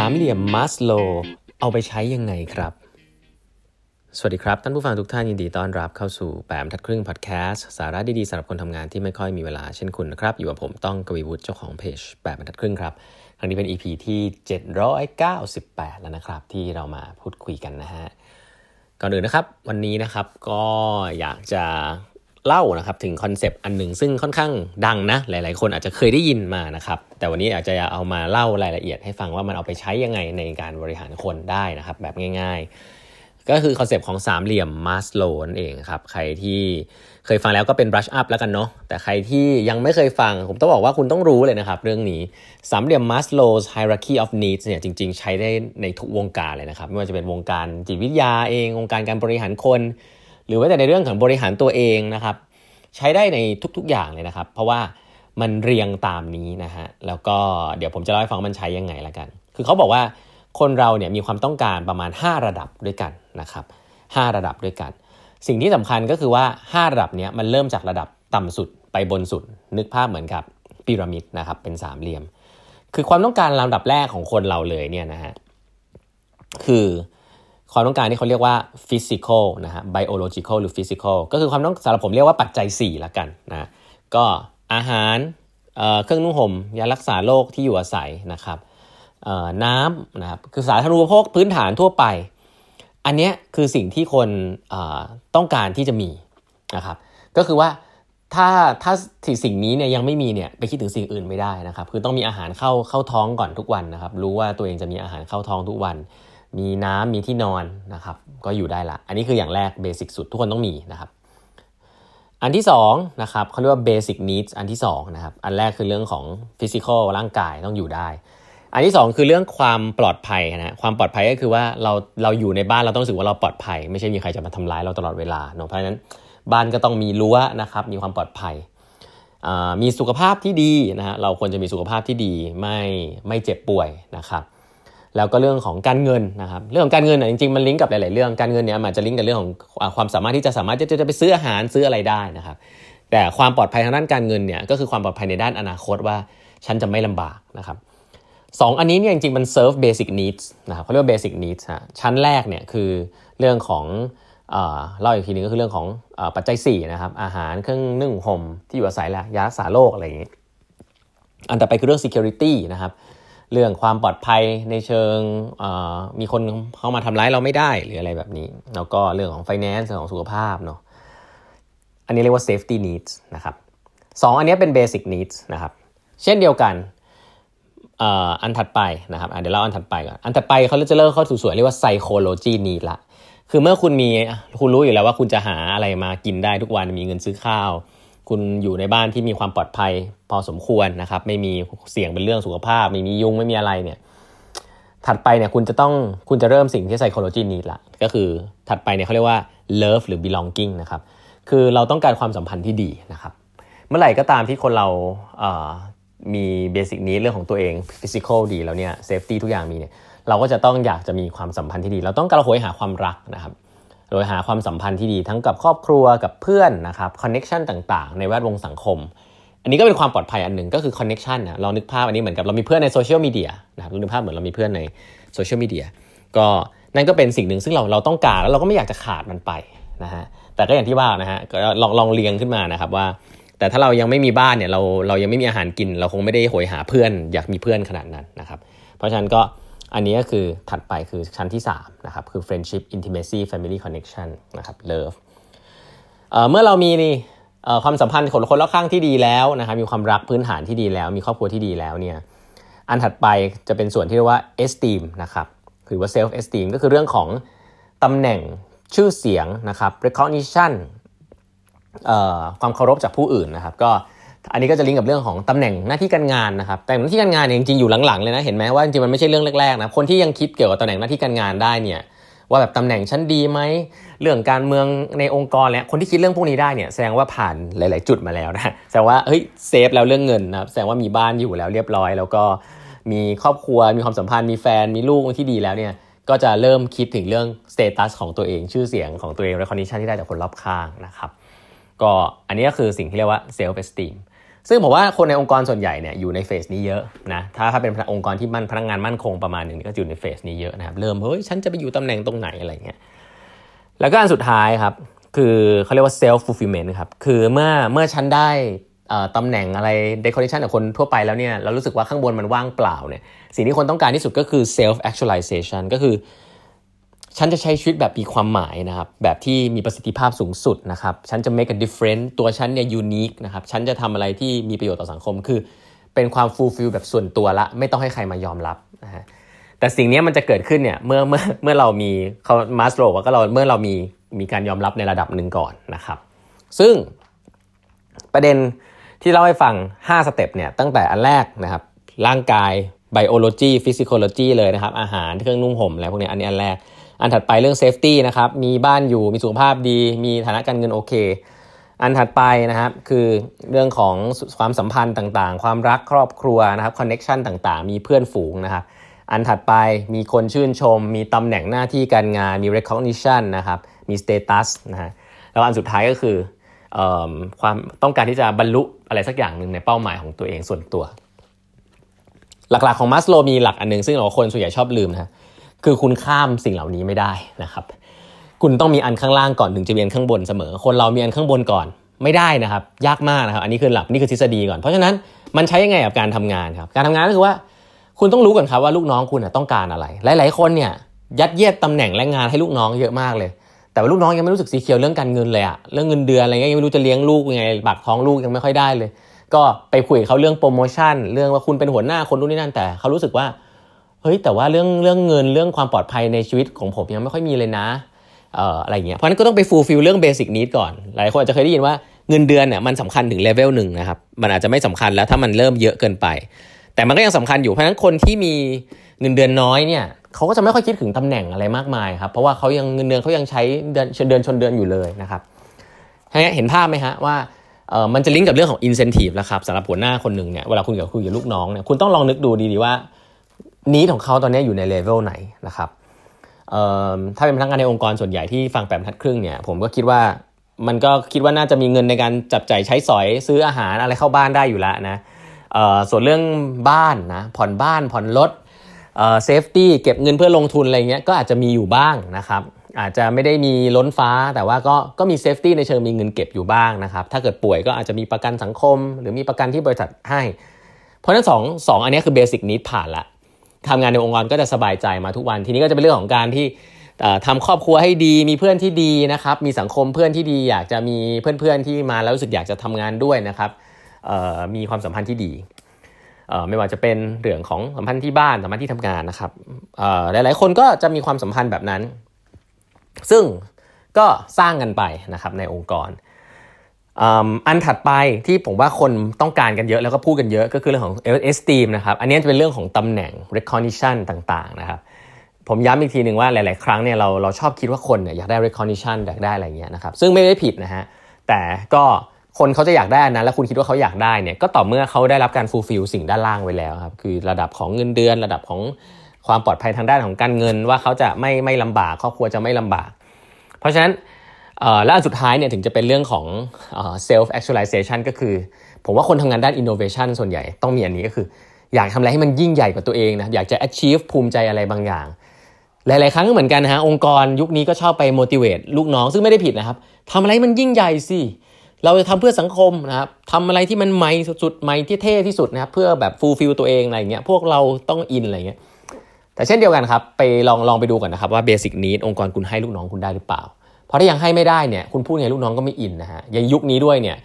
สามเหลี่ยมมัสโลเอาไปใช้ยังไงครับ สวัสดีครับ ท่านผู้ฟังทุกท่านยินดีต้อนรับเข้าสู่แปมทัดครึ่งพอดแคสต์สาระดีๆสำหรับคนทำงานที่ไม่ค่อยมีเวลาเช่นคุณนะครับ อยู่กับผมต้องกวีวุฒิเจ้าของเพจแปมทัดครึ่งครับ ครั้งนี้เป็น EP ที่ 798 แล้วนะครับ ที่เรามาพูดคุยกันนะฮะก่อนอื่นนะครับ วันนี้นะครับก็อยากจะ เล่านะครับถึงคอนเซปต์อันหนึ่งซึ่งค่อนข้างดังนะ หลาย ๆ คนอาจจะเคยได้ยินมานะครับ แต่วันนี้อากจะเอามาเล่ารายละเอียดให้ฟังว่ามันเอาไปใช้ยังไงในการบริหารคนได้นะครับ แบบง่าย ๆ ก็คือ concept ของสามเหลี่ยมมาสโลนั่นเองครับ ใครที่เคยฟังแล้วก็เป็น brush up แล้วกันเนาะแต่ใครที่ยังไม่เคยฟัง ผมต้องบอกว่าคุณต้องรู้เลยนะครับ เรื่องนี้สามเหลี่ยม Maslow's hierarchy of needs เนี่ยจริง ๆ ใช้ได้ในทุกวงการเลยนะครับ ไม่ว่าจะเป็นวงการจิตวิทยาเอง วงการการบริหารคน หรือว่าแต่ในเรื่องของบริหารตัวเองนะครับ ใช้ได้ในทุกๆอย่างเลยนะครับ เพราะว่ามันเรียงตามนี้นะฮะแล้วก็เดี๋ยวผมจะเล่าให้ฟังมันใช้ยังไงละกัน คือเขาบอกว่าคนเราเนี่ยมีความต้องการประมาณ 5 ระดับด้วยกันนะครับ5ระดับด้วยกัน สิ่งที่สำคัญก็คือว่า 5 ระดับเนี้ยมันเริ่มจากระดับต่ำสุดไปบนสุด นึกภาพเหมือนกับพีระมิดนะครับเป็นสามเหลี่ยม คือความต้องการลำดับแรกของคนเราเลยเนี่ยนะฮะคือ ความต้องการที่เขาเรียกว่า physical นะฮะ biological หรือ physical ก็คือความต้องสำหรับผมเรียกว่าปัจจัย4ละกันนะก็อาหารเครื่องนุ่งห่มยารักษาโรคที่อยู่อาศัยนะครับน้ำนะครับคือสาธารณูปโภคพื้นฐานทั่วไป อันนี้คือสิ่งที่คนต้องการที่จะมีนะครับก็คือว่าถ้าถ้าสิ่งนี้เนี่ยยังไม่มีเนี่ยไปคิดถึงสิ่งอื่นไม่ได้นะครับคือต้องมีอาหารเข้าเข้าท้องก่อนทุกวันนะครับรู้ว่าตัวเองจะมีอาหารเข้าท้องทุกวัน มีน้ำมีที่นอนนะครับก็อยู่ได้ละอันนี้คืออย่างแรกเบสิกสุดทุกคนต้องมีนะครับอันที่2นะครับเขาเรียกว่า basic needs อันที่2นะครับอันแรกคือเรื่องของ physical ร่างกายต้องอยู่ได้ อันที่ 2 คือเรื่องความปลอดภัยนะความปลอดภัยก็คือว่าเราเราอยู่ในบ้านเราต้องรู้สึกว่าเราปลอดภัย ไม่ใช่มีใครจะมาทำร้ายเราตลอดเวลาเนาะเพราะฉะนั้นบ้านก็ต้องมีรั้วนะครับมีความปลอดภัยมีสุขภาพที่ดีนะฮะเราควรจะมีสุขภาพที่ดีไม่ไม่เจ็บป่วยนะครับ แล้วก็เรื่องของการเงินนะครับเรื่องของการเงินเนี่ยจริงๆมันลิงก์กับหลายๆเรื่องการเงินเนี่ยมันจะลิงก์กับเรื่องของความสามารถที่จะสามารถจะจะไปซื้ออาหารซื้ออะไรได้นะครับแต่ความปลอดภัยทางด้านการเงินเนี่ยก็คือความปลอดภัยในด้านอนาคตว่าฉันจะไม่ลำบากนะครับสองอันนี้เนี่ยจริงๆมัน serve basic needs นะครับเขาเรียกว่า basic needs ฮะชั้นแรกเนี่ยคือเรื่องของเล่าอีกทีนึงก็คือเรื่องของปัจจัย4นะครับอาหารเครื่องนุ่งห่มที่อยู่อาศัยและยารักษาโรคอะไรอย่างนี้ อันต่อไปคือเรื่อง security นะครับ เรื่องความปลอดภัยในเชิงมีคนเข้ามาทำร้ายเราไม่ได้หรืออะไรแบบนี้ แล้วก็เรื่องของ finance เรื่องของสุขภาพเนาะอันนี้เรียกว่า safety needs นะครับสองอันนี้เป็น basic needs นะครับ เช่นเดียวกันอันถัดไปนะครับเดี๋ยวเล่าอันถัดไปก่อนอันถัดไปเขาจะเริ่มเข้าสู่ส่วนเรียกว่า psychology need ละคือเมื่อคุณมีคุณรู้อยู่แล้วว่าคุณจะหาอะไรมากินได้ทุกวันมีเงินซื้อข้าว คุณอยู่ในบ้านที่มีความปลอดภัยพอสมควรนะครับ ไม่มีเสี่ยงเป็นเรื่องสุขภาพ ไม่มียุงไม่มีอะไรเนี่ยถัดไปเนี่ยคุณจะต้องคุณจะเริ่มสิ่งที่ psychology need ละก็คือถัดไปเนี่ยเขาเรียกว่า love หรือ belonging นะครับคือเราต้องการความสัมพันธ์ที่ดีนะครับ เมื่อไหร่ก็ตามที่คนเรามี basic need เรื่องของตัวเอง physical ดีแล้วเนี่ย safety ทุกอย่างมีเนี่ยเราก็จะต้องอยากจะมีความสัมพันธ์ที่ดี เราต้องการโหยหาความรักนะครับ โหยหาความสัมพันธ์ที่ดีทั้งกับครอบครัวกับเพื่อนนะครับ connection ต่างๆ ในแวดวงสังคม อันนี้ก็เป็นความปลอดภัยอันหนึ่งก็คือ connection นะเรานึกภาพอันนี้เหมือนกับเรามีเพื่อนใน social media นะครับนึกภาพเหมือนเรามีเพื่อนใน social media ก็นั่นก็เป็นสิ่งหนึ่งซึ่งเราเราต้องการแล้วเราก็ไม่อยากจะขาดมันไปนะฮะแต่ก็อย่างที่ว่านะฮะก็ลองลองเรียงขึ้นมานะครับว่า แต่ถ้าเรายังไม่มีบ้านเนี่ยเราเรายังไม่มีอาหารกิน เราคงไม่ได้โหยหาเพื่อน อยากมีเพื่อนขนาดนั้นนะครับ เพราะฉะนั้นก็ อันนี้ก็คือถัดไปคือชั้นที่3นะครับคือ friendship intimacy family connection นะครับ love เมื่อเรามีความสัมพันธ์คนคนรอบข้างที่ดีแล้วนะครับมีความรักพื้นฐานที่ดีแล้ว มีครอบครัวที่ดีแล้วเนี่ยอันถัดไปจะเป็นส่วนที่เรียกว่า esteem นะครับหรือว่า self esteem ก็คือเรื่องของตำแหน่งชื่อเสียงนะครับ recognition ความเคารพจากผู้อื่นนะครับ ก็ อันนี้ก็จะลิงก์กับเรื่องของตำแหน่งหน้าที่การงานนะครับแต่หน้าที่การงานเนี่ยจริงๆอยู่หลังๆเลยนะเห็นไหมว่าจริงๆมันไม่ใช่เรื่องแรกๆนะคนที่ยังคิดเกี่ยวกับตำแหน่งหน้าที่การงานได้เนี่ยว่าแบบตำแหน่งฉันดีไหมเรื่องการเมืองในองค์กรแล้วคนที่คิดเรื่องพวกนี้ได้เนี่ยแสดงว่าผ่านหลาย ๆ จุดมาแล้วนะแสดงว่าเฮ้ย safe แล้วเรื่องเงินนะแสดงว่ามีบ้านอยู่แล้วเรียบร้อย แล้วก็มีครอบครัวมีความสัมพันธ์มีแฟนมีลูกที่ดีแล้วเนี่ยก็จะเริ่มคิดถึงเรื่อง status ของตัวเองชื่อเสียงของตัวเองและ recognition ที่ได้จากคนรอบข้างนะครับก็อันนี้ก็คือสิ่งที่เรียกว่า self-esteem ซึ่งผมว่าคนในองค์กรส่วนใหญ่เนี่ยอยู่ใน phase นี้เยอะนะถ้าถ้าเป็นองค์กรที่มันพนักงานมั่นคงประมาณหนึ่งก็อยู่ใน phase นี้เยอะนะครับเริ่มเฮ้ยฉันจะไปอยู่ตำแหน่งตรงไหนอะไรเงี้ยแล้วก็อันสุดท้ายครับคือเขาเรียกว่า self fulfillment ครับคือเมื่อเมื่อฉันได้ตำแหน่งอะไร decoration กับคนทั่วไปแล้วเนี่ยเรารู้สึกว่าข้างบนมันว่างเปล่าเนี่ยสิ่งที่คนต้องการที่สุดก็คือ self actualization ก็คือ ฉันจะใช้ชีวิตแบบมีความหมายนะครับ แบบที่มีประสิทธิภาพสูงสุดนะครับ ฉันจะ make a difference ตัวฉันเนี่ย unique นะครับ ฉันจะทำอะไรที่มีประโยชน์ต่อสังคม คือ เป็นความ fulfill แบบส่วนตัวละ ไม่ต้องให้ใครมายอมรับนะฮะ แต่สิ่งนี้มันจะเกิดขึ้นเนี่ยเมื่อเมื่อเมื่อเรามีเขามาสโลว่าก็เราเมื่อเรามีมีการยอมรับในระดับหนึ่งก่อนนะครับ ซึ่งประเด็นที่เล่าให้ฟัง 5 step เนี่ยตั้งแต่อันแรกนะครับ ร่างกาย biology physiology เลยนะครับ อาหารเครื่องนุ่งห่มอะไรพวกนี้อันนี้อันแรก อันถัดไปเรื่อง safety นะครับ มีบ้านอยู่ มีสุขภาพดี มีฐานะการเงินโอเค อันถัดไปนะครับ คือเรื่องของความสัมพันธ์ต่างๆ ความรักครอบครัวนะครับ คอนเน็ชันต่างๆ มีเพื่อนฝูงนะครับ อันถัดไปมีคนชื่นชม มีตำแหน่งหน้าที่การงาน มี recognition นะครับ มี status นะฮะ แล้วอันสุดท้ายก็คือความต้องการที่จะบรรลุอะไรสักอย่างหนึ่งในเป้าหมายของตัวเองส่วนตัว หลักๆของมัสโลมีหลักอันนึงซึ่งเราคนส่วนใหญ่ชอบลืมนะ คือคุณข้ามสิ่งเหล่านี้ไม่ได้นะครับ คุณต้องมีอันข้างล่างก่อนถึงจะมีอันข้างบนเสมอ คนเรามีอันข้างบนก่อนไม่ได้นะครับ ยากมากนะครับ อันนี้คือหลักนี่คือทฤษฎีก่อน เพราะฉะนั้นมันใช้ยังไงกับการทำงานครับ การทำงานก็คือว่า คุณต้องรู้ก่อนครับว่าลูกน้องคุณต้องการอะไร หลาย ๆ คนเนี่ยยัดเยียดตำแหน่งและงานให้ลูกน้องเยอะมากเลย แต่ว่าลูกน้องยังไม่รู้สึกสีเขียวเรื่องการเงินเลยอะเรื่องเงินเดือนอะไรเงี้ยยังไม่รู้จะเลี้ยงลูกยังไงบักท้องลูกยังไม่ค่อยได้เลย ก็ไปคุยเขาเรื่องโปรโมชั่น เรื่องว่าคุณเป็นหัวหน้าคนนู้นนี่นั่นแต่เขารู้สึกว่า เฮ้ยแต่ว่าเรื่องเรื่องเงินเรื่องความปลอดภัยในชีวิตของผมยังไม่ค่อยมีเลยนะเอ่ออะไรเงี้ยเพราะนั้นก็ต้องไป fulfill เรื่อง basic need ก่อน หลายคนอาจจะเคยได้ยินว่าเงินเดือนเนี่ยมันสำคัญถึงเลเวลหนึ่งนะครับมันอาจจะไม่สำคัญแล้วถ้ามันเริ่มเยอะเกินไป แต่มันก็ยังสำคัญอยู่เพราะฉะนั้นคนที่มีเงินเดือนน้อยเนี่ยเขาก็จะไม่ค่อยคิดถึงตำแหน่งอะไรมากมายครับเพราะว่าเขายังเงินเดือนเขายังใช้เดือนชนเดือนชนเดือนอยู่เลยนะครับเห็นภาพไหมฮะว่าเออมันจะลิงก์กับเรื่องของ incentive แล้วครับสำหรับหัวหน้าคนหนึ่งเนี่ยเวลาคุณกับคุยกับลูกน้องเนี่ยคุณต้องลองนึกดูดีๆว่า นี้ของเขาตอนนี้อยู่ในเลเวลไหนนะครับถ้าเป็นพนักงานในองค์กรส่วนใหญ่ที่ฟังแปดบรรทัดครึ่งเนี่ยผมก็คิดว่ามันก็คิดว่าน่าจะมีเงินในการจับจ่ายใช้สอยซื้ออาหารอะไรเข้าบ้านได้อยู่แล้วนะส่วนเรื่องบ้านนะผ่อนบ้านผ่อนรถ safety เก็บเงินเพื่อลงทุนอะไรเงี้ยก็อาจจะมีอยู่บ้างนะครับอาจจะไม่ได้มีล้นฟ้าแต่ว่าก็ก็มี safety ในเชิงมีเงินเก็บอยู่บ้างนะครับถ้าเกิดป่วยก็อาจจะมีประกันสังคม หรือมีประกันที่บริษัทให้ เพราะฉะนั้นสองสองอันนี้คือเบสิกนิดผ่านละ ทำงานในองค์กรก็จะสบายใจมาทุกวันทีนี้ก็จะเป็นเรื่องของการที่ทำครอบครัวให้ดีมีเพื่อนที่ดีนะครับ มีสังคมเพื่อนที่ดีอยากจะมีเพื่อนๆที่มาแล้วรู้สึกอยากจะทำงานด้วยนะครับมีความสัมพันธ์ที่ดีไม่ว่าจะเป็นเรื่องของสัมพันธ์ที่บ้านสัมพันธ์ที่ทำงานนะครับหลายๆ คนก็จะมีความสัมพันธ์แบบนั้น ซึ่งก็สร้างกันไปนะครับในองค์กร อันถัดไปที่ผมว่าคนต้องการกันเยอะแล้วก็พูดกันเยอะก็คือเรื่องของ esteem นะครับอันนี้จะเป็นเรื่องของตำแหน่ง recognition ต่างๆนะครับผมย้ำอีกทีหนึ่งว่าหลาย ๆ ครั้งเนี่ยเราเราชอบคิดว่าคนเนี่ยอยากได้ recognition อยากได้อะไรเงี้ยนะครับซึ่งไม่ได้ผิดนะฮะแต่ก็คนเขาจะอยากได้นะแล้วคุณคิดว่าเขาอยากได้เนี่ยก็ต่อเมื่อเขาได้รับการ fulfill สิ่งด้านล่างไว้แล้วครับคือระดับของเงินเดือน ระดับของความปลอดภัยทางด้านของการเงิน ว่าเขาจะไม่ไม่ลำบากครอบครัวจะไม่ลำบาก เพราะฉะนั้น และอันสุดท้ายเนี่ยถึงจะเป็นเรื่องของ self actualization ก็คือ ผมว่าคนทำงานด้าน innovation ส่วนใหญ่ต้องมีอันนี้ก็คือ อยากทำอะไรให้มันยิ่งใหญ่กว่าตัวเองนะอยากจะ achieve ภูมิใจอะไรบางอย่าง หลาย ๆ ครั้งก็เหมือนกันนะฮะองค์กรยุคนี้ก็ชอบไป motivate ลูกน้องซึ่งไม่ได้ผิดนะครับทำอะไรมันยิ่งใหญ่สิเราจะทำเพื่อสังคมนะครับทำอะไรที่มันใหม่สุดๆใหม่ที่เท่ที่สุดนะครับเพื่อแบบ fulfill ตัวเองอะไรเงี้ยพวกเราต้องอินอะไรเงี้ยแต่เช่นเดียวกันครับไปลองลองไปดูก่อนนะครับว่า basic need องค์กรคุณให้ลูกน้องคุณได้หรือเปล่า เพราะถ้ายังให้ไม่ได้เนี่ยคุณพูดไงลูกน้องก็ไม่อินนะฮะยังยุคนี้ด้วยเนี่ย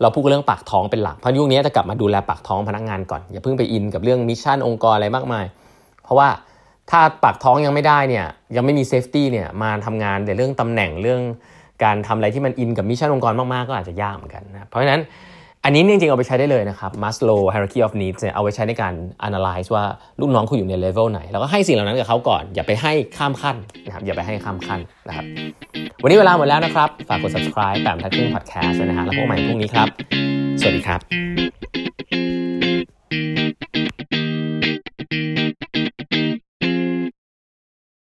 เราพูดเรื่องปากท้องเป็นหลักเพราะยุคนี้จะกลับมาดูแลปากท้องพนักงานก่อนอย่าเพิ่งไปอินกับเรื่อง mission องค์กรอะไรมากมาย เพราะว่าถ้าปากท้องยังไม่ได้เนี่ยยังไม่มี safety เนี่ยมาทำงานในเรื่องตำแหน่งเรื่องการทำอะไรที่มันอินกับ mission องค์กรมากๆก็อาจจะยากเหมือนกันนะเพราะฉะนั้น อันนี้จริงๆเอาไปใช้ได้เลยนะครับ Maslow hierarchy of needs เนี่ยเอาไปใช้ในการ analyze ว่าลูกน้องคุณอยู่ในเลเวลไหน แล้วก็ให้สิ่งเหล่านั้นกับเขาก่อน อย่าไปให้ข้ามขั้นนะครับอย่าไปให้ข้ามขั้นนะครับ วันนี้เวลาหมดแล้วนะครับ ฝากกด subscribe แปมทักครึ่ง podcast นะฮะแล้วพบกันใหม่พรุ่งนี้ครับ สวัสดีครับ